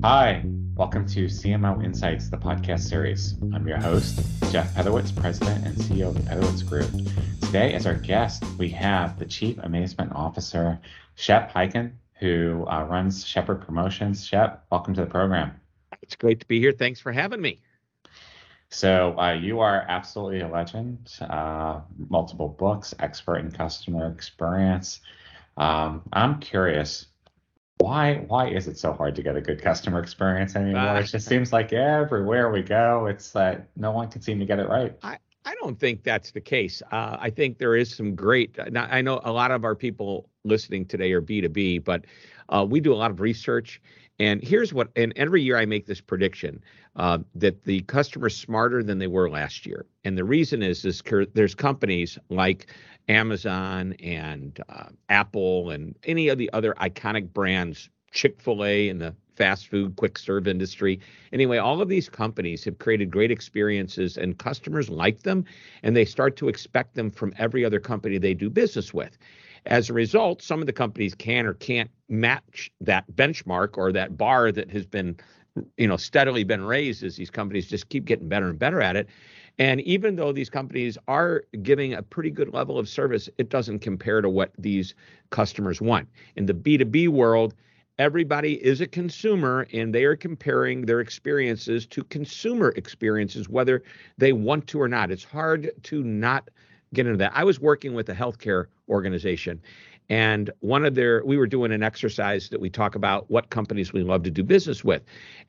Hi, welcome to CMO Insights, the podcast series. I'm your host, Jeff Pedowitz, President and CEO of the Pedowitz Group. Today, as our guest, we have the Chief Amazement Officer, Shep Hyken, who uh, runs Shepherd Promotions. Shep, welcome to the program. It's great to be here. Thanks for having me. So, uh, you are absolutely a legend, uh, multiple books, expert in customer experience. Um, I'm curious, why why is it so hard to get a good customer experience anymore? It ah. just seems like everywhere we go, it's that no one can seem to get it right. I, I don't think that's the case. Uh, I think there is some great. Now, I know a lot of our people listening today are B2B, but uh, we do a lot of research. And here's what, and every year I make this prediction uh, that the customer's smarter than they were last year. And the reason is, is there's companies like Amazon and uh, Apple and any of the other iconic brands, Chick fil A and the fast food quick serve industry. Anyway, all of these companies have created great experiences and customers like them and they start to expect them from every other company they do business with. As a result, some of the companies can or can't match that benchmark or that bar that has been you know steadily been raised as these companies just keep getting better and better at it and even though these companies are giving a pretty good level of service, it doesn't compare to what these customers want. In the B2B world, everybody is a consumer and they are comparing their experiences to consumer experiences, whether they want to or not. It's hard to not get into that. I was working with a healthcare organization and one of their we were doing an exercise that we talk about what companies we love to do business with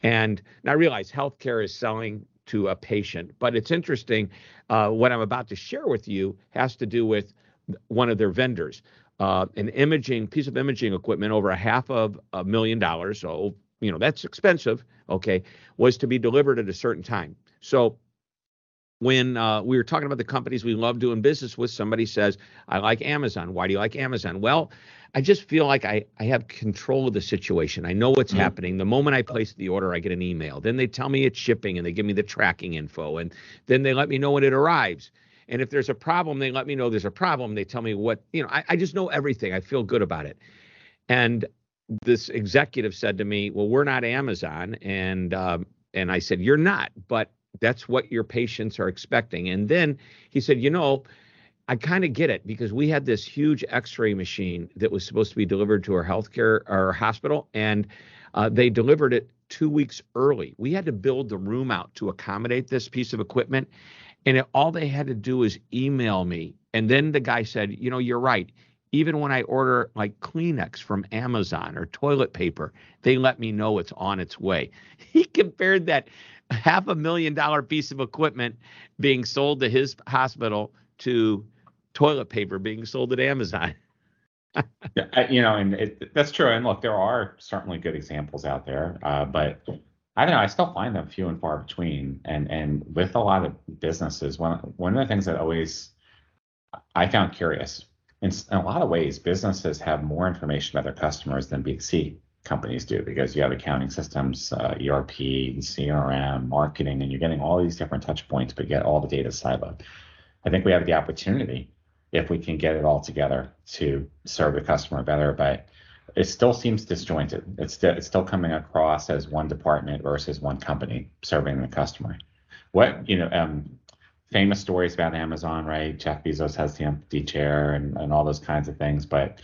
and i realize healthcare is selling to a patient. But it's interesting. Uh, what I'm about to share with you has to do with one of their vendors, uh, an imaging piece of imaging equipment over a half of a million dollars. So you know that's expensive. Okay, was to be delivered at a certain time. So when uh, we were talking about the companies we love doing business with, somebody says, I like Amazon. Why do you like Amazon? Well, I just feel like I, I have control of the situation. I know what's mm-hmm. happening. The moment I place the order, I get an email. Then they tell me it's shipping and they give me the tracking info. And then they let me know when it arrives. And if there's a problem, they let me know there's a problem. They tell me what, you know, I, I just know everything. I feel good about it. And this executive said to me, Well, we're not Amazon. And um, and I said, You're not, but that's what your patients are expecting. And then he said, You know, I kind of get it because we had this huge X-ray machine that was supposed to be delivered to our healthcare our hospital, and uh, they delivered it two weeks early. We had to build the room out to accommodate this piece of equipment, and it, all they had to do is email me. And then the guy said, "You know, you're right. Even when I order like Kleenex from Amazon or toilet paper, they let me know it's on its way." He compared that half a million dollar piece of equipment being sold to his hospital to toilet paper being sold at Amazon. yeah, you know, and it, that's true. And look, there are certainly good examples out there, uh, but I don't know. I still find them few and far between. And and with a lot of businesses, one one of the things that always I found curious, in, in a lot of ways, businesses have more information about their customers than B2C companies do because you have accounting systems, uh, ERP, CRM, marketing, and you're getting all these different touch points, but get all the data siloed. I think we have the opportunity if we can get it all together to serve the customer better. But it still seems disjointed. It's still, it's still coming across as one department versus one company serving the customer. What you know, um, famous stories about Amazon, right? Jeff Bezos has the empty chair and, and all those kinds of things. But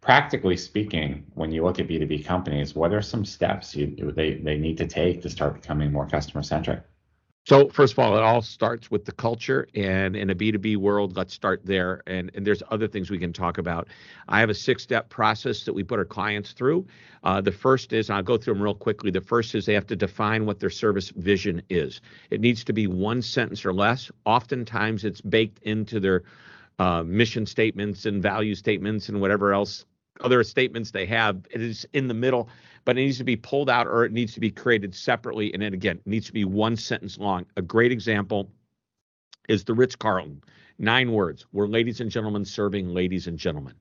practically speaking, when you look at B2B companies, what are some steps you, they, they need to take to start becoming more customer centric? So first of all, it all starts with the culture, and in a B two B world, let's start there. And and there's other things we can talk about. I have a six step process that we put our clients through. Uh, the first is I'll go through them real quickly. The first is they have to define what their service vision is. It needs to be one sentence or less. Oftentimes, it's baked into their uh, mission statements and value statements and whatever else other statements they have. It is in the middle, but it needs to be pulled out or it needs to be created separately. And then again, it needs to be one sentence long. A great example is the Ritz Carlton. Nine words. We're ladies and gentlemen serving ladies and gentlemen.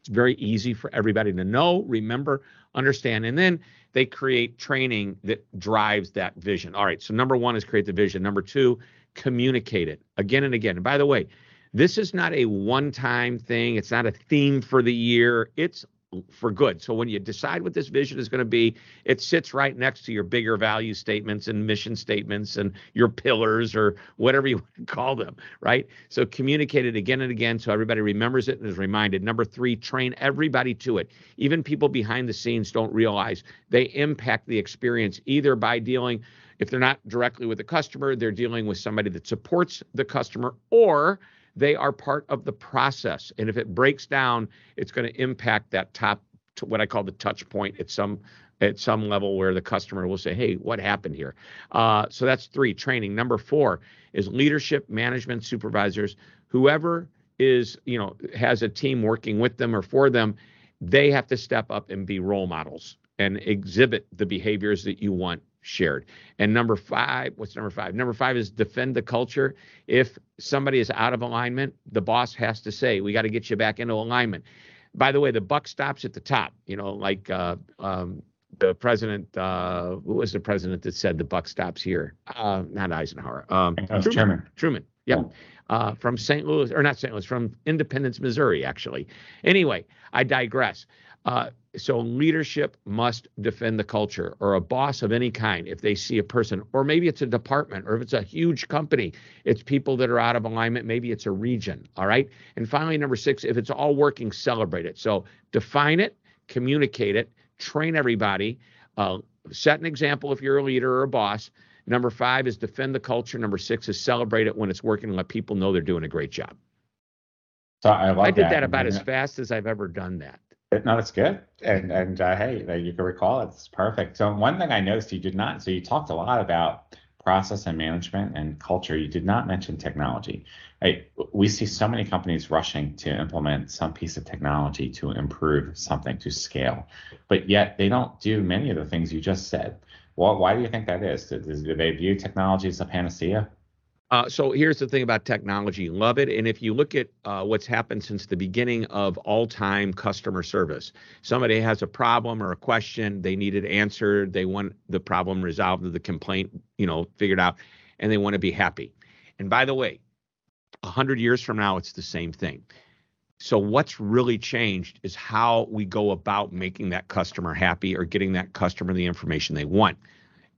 It's very easy for everybody to know, remember, understand. And then they create training that drives that vision. All right. So number one is create the vision. Number two, communicate it again and again. And by the way, this is not a one time thing, it's not a theme for the year. It's for good. So when you decide what this vision is going to be, it sits right next to your bigger value statements and mission statements and your pillars or whatever you call them, right? So communicate it again and again so everybody remembers it and is reminded. Number three, train everybody to it. Even people behind the scenes don't realize they impact the experience either by dealing if they're not directly with the customer, they're dealing with somebody that supports the customer or they are part of the process. And if it breaks down, it's going to impact that top, what I call the touch point at some at some level where the customer will say, "Hey, what happened here?" Uh, so that's three training. Number four is leadership, management, supervisors, whoever is you know has a team working with them or for them, they have to step up and be role models and exhibit the behaviors that you want shared. And number five, what's number five? Number five is defend the culture. If somebody is out of alignment, the boss has to say, we got to get you back into alignment. By the way, the buck stops at the top. You know, like uh, um, the president, uh, who was the president that said the buck stops here? Uh, not Eisenhower. Um, Truman. Truman. Truman. Yep. Uh, from St. Louis, or not St. Louis, from Independence, Missouri, actually. Anyway, I digress. Uh, so leadership must defend the culture or a boss of any kind if they see a person or maybe it's a department or if it's a huge company it's people that are out of alignment maybe it's a region all right? And finally number 6 if it's all working celebrate it. So define it communicate it train everybody. Uh, set an example if you're a leader or a boss. Number 5 is defend the culture. Number 6 is celebrate it when it's working and let people know they're doing a great job. So I, like I did that, that about as fast as I've ever done that. No, it's good. And and uh, hey, you can recall it. It's perfect. So one thing I noticed you did not. So you talked a lot about process and management and culture. You did not mention technology. We see so many companies rushing to implement some piece of technology to improve something to scale, but yet they don't do many of the things you just said. Well, why do you think that is? Do, do they view technology as a panacea? Uh, so here's the thing about technology. Love it. And if you look at uh, what's happened since the beginning of all time customer service somebody has a problem or a question they need it answered they want the problem resolved the complaint you know figured out and they want to be happy. And by the way 100 years from now it's the same thing. So what's really changed is how we go about making that customer happy or getting that customer the information they want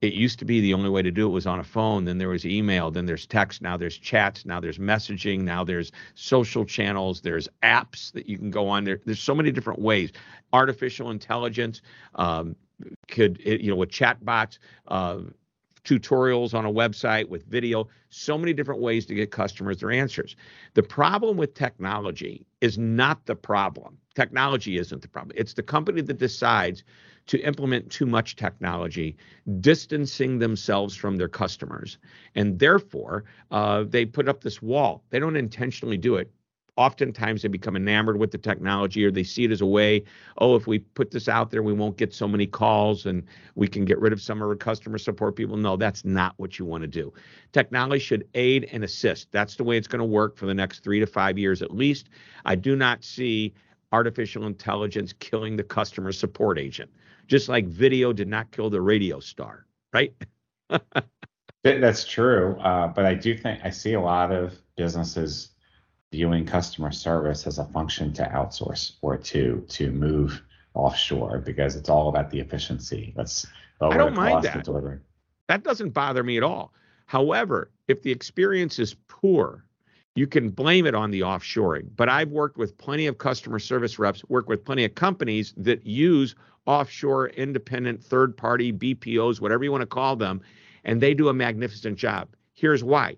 it used to be the only way to do it was on a phone then there was email then there's text now there's chats now there's messaging now there's social channels there's apps that you can go on there. There's so many different ways. Artificial intelligence um, could you know with chatbots uh, tutorials on a website with video so many different ways to get customers their answers. The problem with technology is not the problem. Technology isn't the problem. It's the company that decides to implement too much technology, distancing themselves from their customers. And therefore, uh, they put up this wall. They don't intentionally do it. Oftentimes, they become enamored with the technology or they see it as a way, oh, if we put this out there, we won't get so many calls and we can get rid of some of our customer support people. No, that's not what you want to do. Technology should aid and assist. That's the way it's going to work for the next three to five years at least. I do not see artificial intelligence killing the customer support agent just like video did not kill the radio star, right? That's true. Uh, but I do think I see a lot of businesses viewing customer service as a function to outsource or to to move offshore because it's all about the efficiency. That's I don't mind that. That doesn't bother me at all. However, if the experience is poor, you can blame it on the offshoring. But I've worked with plenty of customer service reps, work with plenty of companies that use offshore, independent, third party, BPOs, whatever you want to call them, and they do a magnificent job. Here's why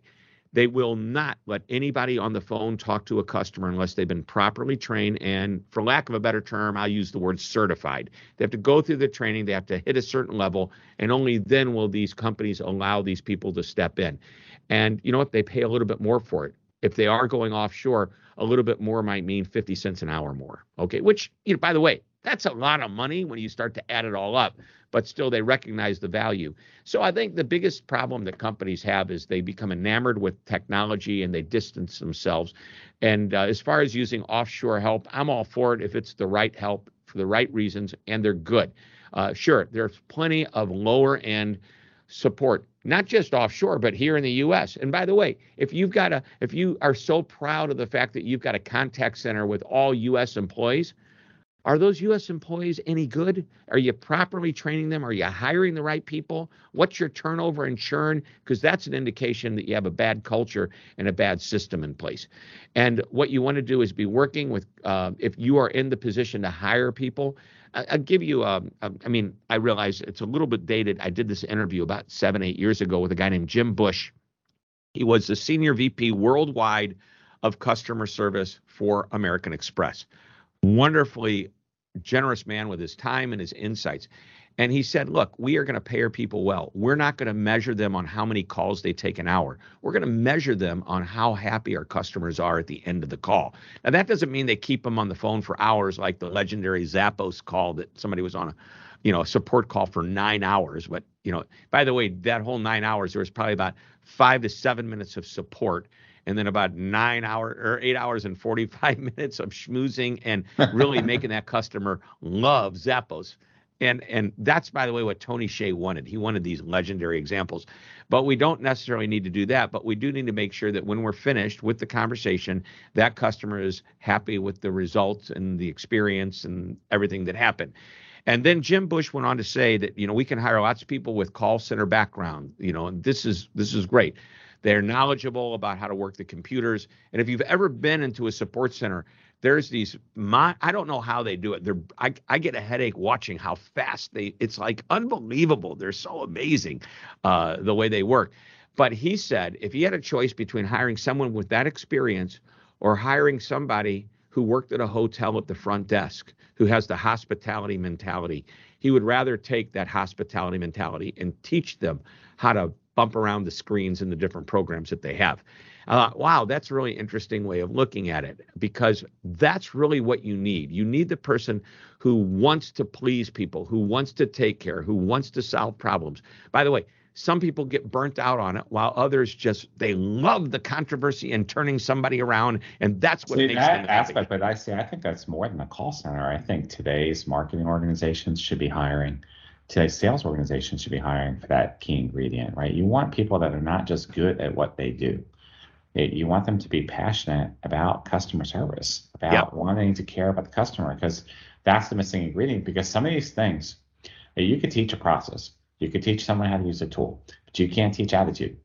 they will not let anybody on the phone talk to a customer unless they've been properly trained and for lack of a better term i'll use the word certified they have to go through the training they have to hit a certain level and only then will these companies allow these people to step in and you know what they pay a little bit more for it if they are going offshore a little bit more might mean 50 cents an hour more okay which you know by the way that's a lot of money when you start to add it all up, but still they recognize the value. So I think the biggest problem that companies have is they become enamored with technology and they distance themselves. And uh, as far as using offshore help, I'm all for it if it's the right help for the right reasons and they're good. Uh, sure, there's plenty of lower end support not just offshore but here in the US. And by the way, if you've got a if you are so proud of the fact that you've got a contact center with all US employees, Are those U.S. employees any good? Are you properly training them? Are you hiring the right people? What's your turnover and churn? Because that's an indication that you have a bad culture and a bad system in place. And what you want to do is be working with, uh, if you are in the position to hire people, I, will give you, um, um, I mean, I realize it's a little bit dated. I did this interview about seven, eight years ago with a guy named Jim Bush. He was the senior VP worldwide of customer service for American Express wonderfully generous man with his time and his insights. And he said, Look, we are going to pay our people well. We're not going to measure them on how many calls they take an hour. We're going to measure them on how happy our customers are at the end of the call. Now, that doesn't mean they keep them on the phone for hours like the legendary Zappos call that somebody was on a you know, a support call for nine hours. But, you know, by the way, that whole nine hours, there was probably about five to seven minutes of support and then about nine hours or eight hours and 45 minutes of schmoozing and really making that customer love Zappos. And and that's by the way what Tony Hsieh wanted. He wanted these legendary examples. But we don't necessarily need to do that, but we do need to make sure that when we're finished with the conversation, that customer is happy with the results and the experience and everything that happened. And then Jim Bush went on to say that you know we can hire lots of people with call center background, you know, and this is this is great. They're knowledgeable about how to work the computers. And if you've ever been into a support center, there's these my I don't know how they do it. They're I, I get a headache watching how fast they it's like unbelievable. They're so amazing uh, the way they work. But he said if he had a choice between hiring someone with that experience or hiring somebody who worked at a hotel at the front desk who has the hospitality mentality, he would rather take that hospitality mentality and teach them how to bump around the screens and the different programs that they have. Uh, wow, that's a really interesting way of looking at it because that's really what you need. You need the person who wants to please people, who wants to take care, who wants to solve problems. By the way, some people get burnt out on it while others just they love the controversy and turning somebody around and that's what see, makes that them aspect but i see i think that's more than a call center i think today's marketing organizations should be hiring today's sales organization should be hiring for that key ingredient, right? You want people that are not just good at what they do. you want them to be passionate about customer service, about yep. wanting to care about the customer, because that's the missing ingredient. Because some of these things, eh, you could teach a process, you could teach someone how to use a tool, but you can't teach attitude.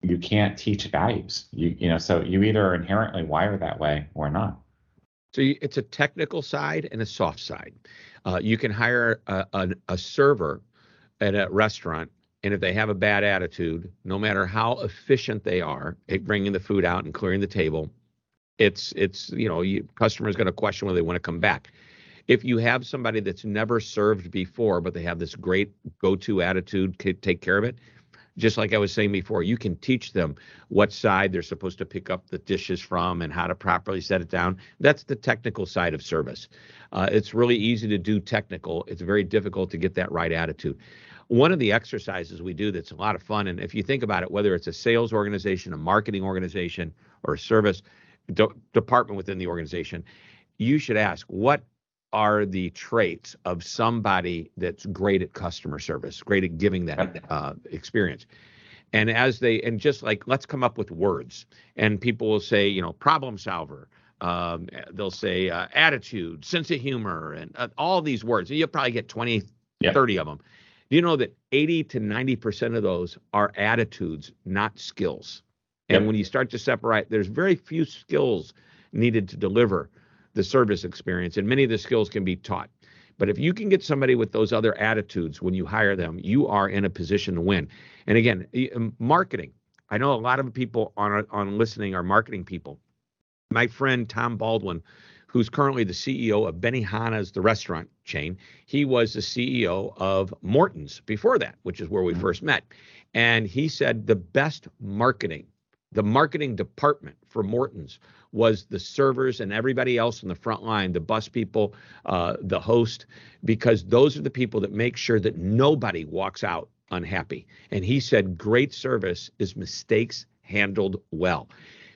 You can't teach values. You you know, so you either are inherently wired that way or not. So it's a technical side and a soft side. Uh, you can hire a, a, a server at a restaurant, and if they have a bad attitude, no matter how efficient they are at bringing the food out and clearing the table, it's it's you know you, customers going to question whether they want to come back. If you have somebody that's never served before, but they have this great go-to attitude, take care of it, just like I was saying before, you can teach them what side they're supposed to pick up the dishes from and how to properly set it down. That's the technical side of service. Uh, it's really easy to do technical. It's very difficult to get that right attitude. One of the exercises we do that's a lot of fun, and if you think about it, whether it's a sales organization, a marketing organization, or a service de- department within the organization, you should ask what are the traits of somebody that's great at customer service, great at giving that uh, experience. And as they, and just like, let's come up with words. And people will say, you know, problem solver. Um, they'll say uh, attitude, sense of humor, and uh, all these words. And you'll probably get 20, yep. 30 of them. Do you know that 80 to 90% of those are attitudes, not skills? And yep. when you start to separate, there's very few skills needed to deliver the service experience, and many of the skills can be taught. But if you can get somebody with those other attitudes when you hire them, you are in a position to win. And again, um, marketing. I know a lot of people on on listening are marketing people. My friend Tom Baldwin, who's currently the CEO of Benihana's, the restaurant chain, he was the CEO of Morton's before that, which is where we mm-hmm. first met. And he said the best marketing, the marketing department for Morton's was the servers and everybody else in the front line, the bus people, uh, the host, because those are the people that make sure that nobody walks out unhappy. And he said, great service is mistakes handled well.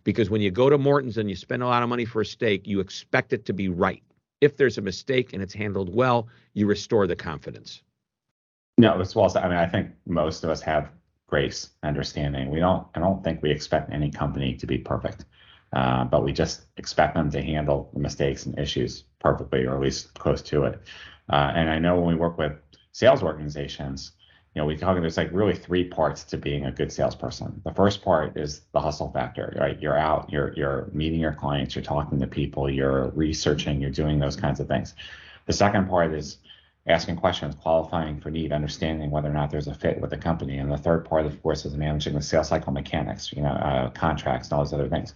Because when you go to Morton's and you spend a lot of money for a steak, you expect it to be right. If there's a mistake and it's handled well, you restore the confidence. No, it's well said. I mean, I think most of us have grace, understanding. We don't. I don't think we expect any company to be perfect. Uh, but we just expect them to handle the mistakes and issues perfectly, or at least close to it. Uh, and I know when we work with sales organizations, you know, we talk there's like really three parts to being a good salesperson. The first part is the hustle factor, right? You're out, you're you're meeting your clients, you're talking to people, you're researching, you're doing those kinds of things. The second part is asking questions, qualifying for need, understanding whether or not there's a fit with the company. And the third part, of course, is managing the sales cycle mechanics, you know, uh, contracts and all those other things.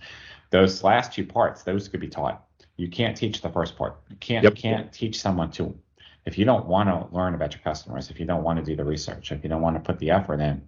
Those last two parts, those could be taught. You can't teach the first part. You can't yep. you can't teach someone to if you don't want to learn about your customers, if you don't want to do the research, if you don't want to put the effort in,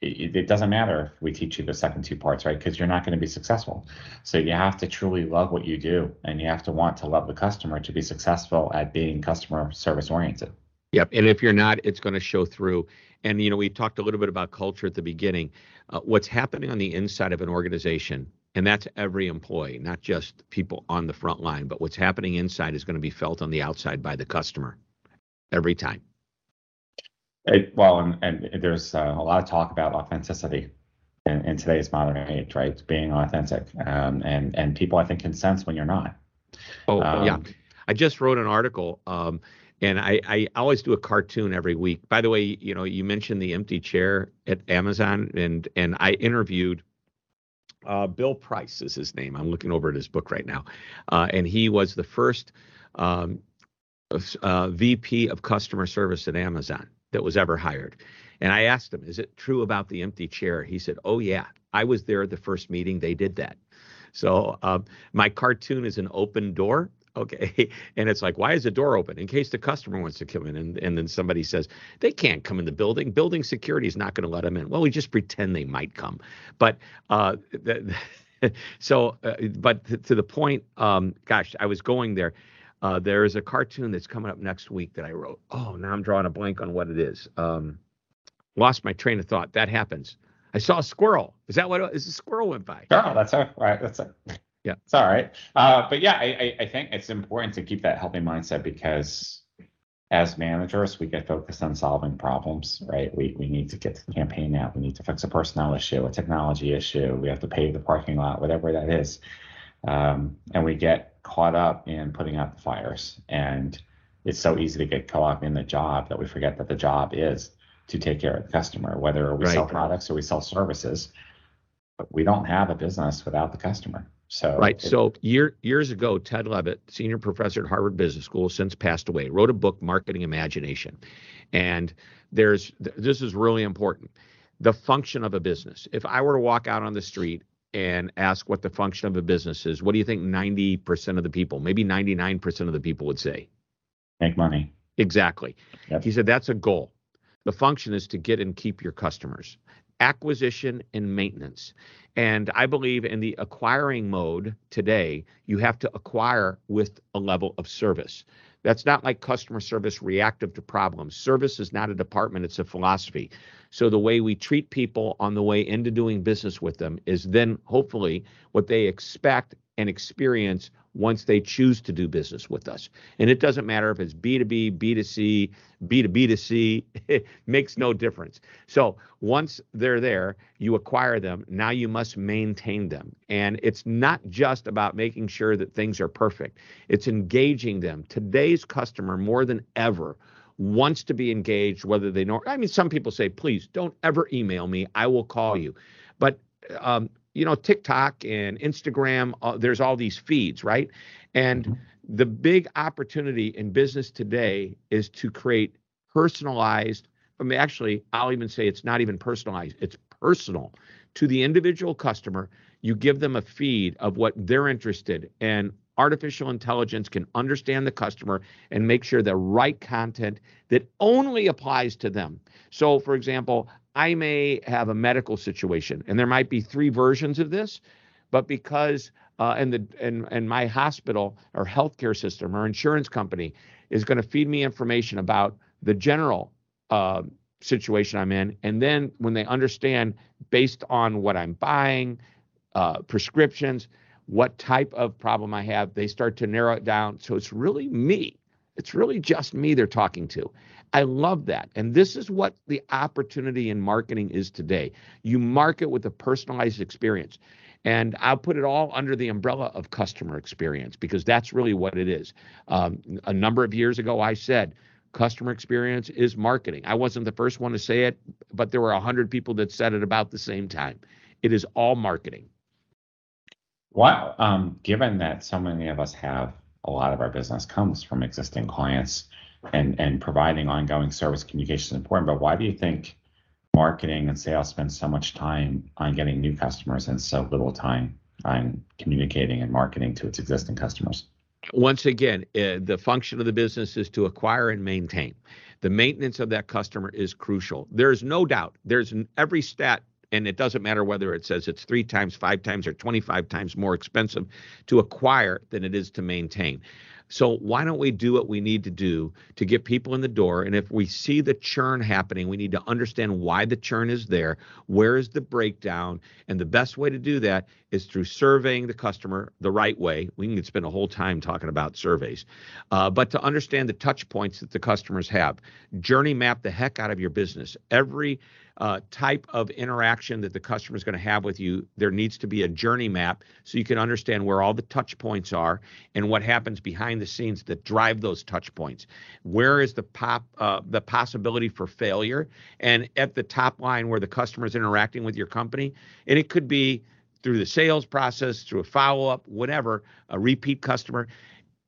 it, it doesn't matter if we teach you the second two parts, right? Because you're not going to be successful. So you have to truly love what you do, and you have to want to love the customer to be successful at being customer service oriented. Yep. And if you're not, it's going to show through. And you know, we talked a little bit about culture at the beginning. Uh, what's happening on the inside of an organization, and that's every employee, not just people on the front line, but what's happening inside is going to be felt on the outside by the customer every time. It, well, and, and there's uh, a lot of talk about authenticity in, in, today's modern age, right? Being authentic, um, and and people I think can sense when you're not. Oh um, yeah, I just wrote an article, um, and I, I always do a cartoon every week. By the way, you know, you mentioned the empty chair at Amazon, and and I interviewed. Uh, Bill Price is his name. I'm looking over at his book right now, uh, and he was the first um, uh, VP of customer service at Amazon that was ever hired. And I asked him, is it true about the empty chair? He said, oh, yeah. I was there at the first meeting. They did that. So um, my cartoon is an open door. Okay. And it's like, why is the door open? In case the customer wants to come in. And, and then somebody says, they can't come in the building. Building security is not going to let them in. Well, we just pretend they might come. But uh, the, so, uh, but to, to the point, um, gosh, I was going there. Uh, there is a cartoon that's coming up next week that I wrote. Oh, now I'm drawing a blank on what it is. Um, lost my train of thought. That happens. I saw a squirrel. Is that what it is? A squirrel went by. Oh, that's right. That's a, yeah. It's all right. Uh, but yeah, I, I think it's important to keep that healthy mindset because as managers, we get focused on solving problems, right? We, we need to get the campaign out. We need to fix a personnel issue, a technology issue. We have to pave the parking lot, whatever that is. Um, and we get caught up in putting out the fires. And it's so easy to get caught up in the job that we forget that the job is to take care of the customer, whether we right. sell products or we sell services. But we don't have a business without the customer. So right. It, so year, years ago, Ted Levitt, senior professor at Harvard Business School, since passed away, wrote a book, Marketing Imagination. And there's this is really important. The function of a business. If I were to walk out on the street and ask what the function of a business is, what do you think 90% of the people, maybe 99% of the people would say? Make money. Exactly. Yep. He said that's a goal. The function is to get and keep your customers, acquisition and maintenance. And I believe in the acquiring mode today, you have to acquire with a level of service. That's not like customer service reactive to problems. Service is not a department, it's a philosophy. So the way we treat people on the way into doing business with them is then hopefully what they expect and experience once they choose to do business with us. And it doesn't matter if it's B2B, B2C, B2B2C, it makes no difference. So once they're there, you acquire them. Now you must maintain them. And it's not just about making sure that things are perfect, it's engaging them. Today's customer, more than ever, wants to be engaged, whether they know. I mean, some people say, please don't ever email me. I will call you. But um, you know, TikTok and Instagram, uh, there's all these feeds, right? And mm-hmm. the big opportunity in business today is to create personalized, I mean, actually, I'll even say it's not even personalized, it's personal to the individual customer. You give them a feed of what they're interested in, and artificial intelligence can understand the customer and make sure the right content that only applies to them. So, for example, I may have a medical situation, and there might be three versions of this, but because uh, and the and and my hospital or healthcare system or insurance company is going to feed me information about the general uh, situation I'm in, and then when they understand based on what I'm buying, uh, prescriptions, what type of problem I have, they start to narrow it down. So it's really me. It's really just me they're talking to. I love that. And this is what the opportunity in marketing is today. You market with a personalized experience. And I'll put it all under the umbrella of customer experience because that's really what it is. Um, a number of years ago, I said, customer experience is marketing. I wasn't the first one to say it, but there were 100 people that said it about the same time. It is all marketing. What, um, given that so many of us have a lot of our business comes from existing clients and, and providing ongoing service communication is important, but why do you think marketing and sales spend so much time on getting new customers and so little time on communicating and marketing to its existing customers? Once again, uh, the function of the business is to acquire and maintain. The maintenance of that customer is crucial. There's no doubt. There's every stat and it doesn't matter whether it says it's three times, five times, or 25 times more expensive to acquire than it is to maintain. So why don't we do what we need to do to get people in the door? And if we see the churn happening, we need to understand why the churn is there, where is the breakdown, and the best way to do that is through surveying the customer the right way. We can spend a whole time talking about surveys, uh, but to understand the touch points that the customers have, journey map the heck out of your business. Every uh, type of interaction that the customer is going to have with you, there needs to be a journey map so you can understand where all the touch points are and what happens behind the scenes that drive those touch points. Where is the pop uh, the possibility for failure? And at the top line where the customer is interacting with your company, and it could be through the sales process, through a follow up, whatever, a repeat customer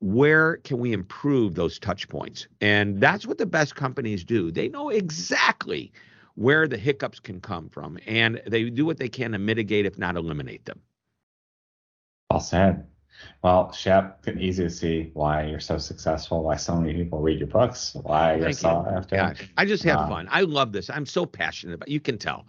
where can we improve those touch points? And that's what the best companies do. They know exactly where the hiccups can come from, and they do what they can to mitigate, if not eliminate them. Well said. Well, Shep, easy to see why you're so successful, why so many people read your books, why you're sought after. Yeah, I just have uh, fun. I love this. I'm so passionate about. You can tell.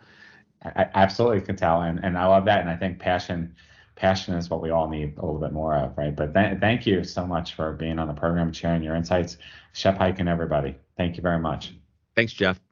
I absolutely can tell, and and I love that, and I think passion passion is what we all need a little bit more of, right? But th- thank you so much for being on the program, sharing your insights. Shep and everybody. Thank you very much. Thanks, Jeff.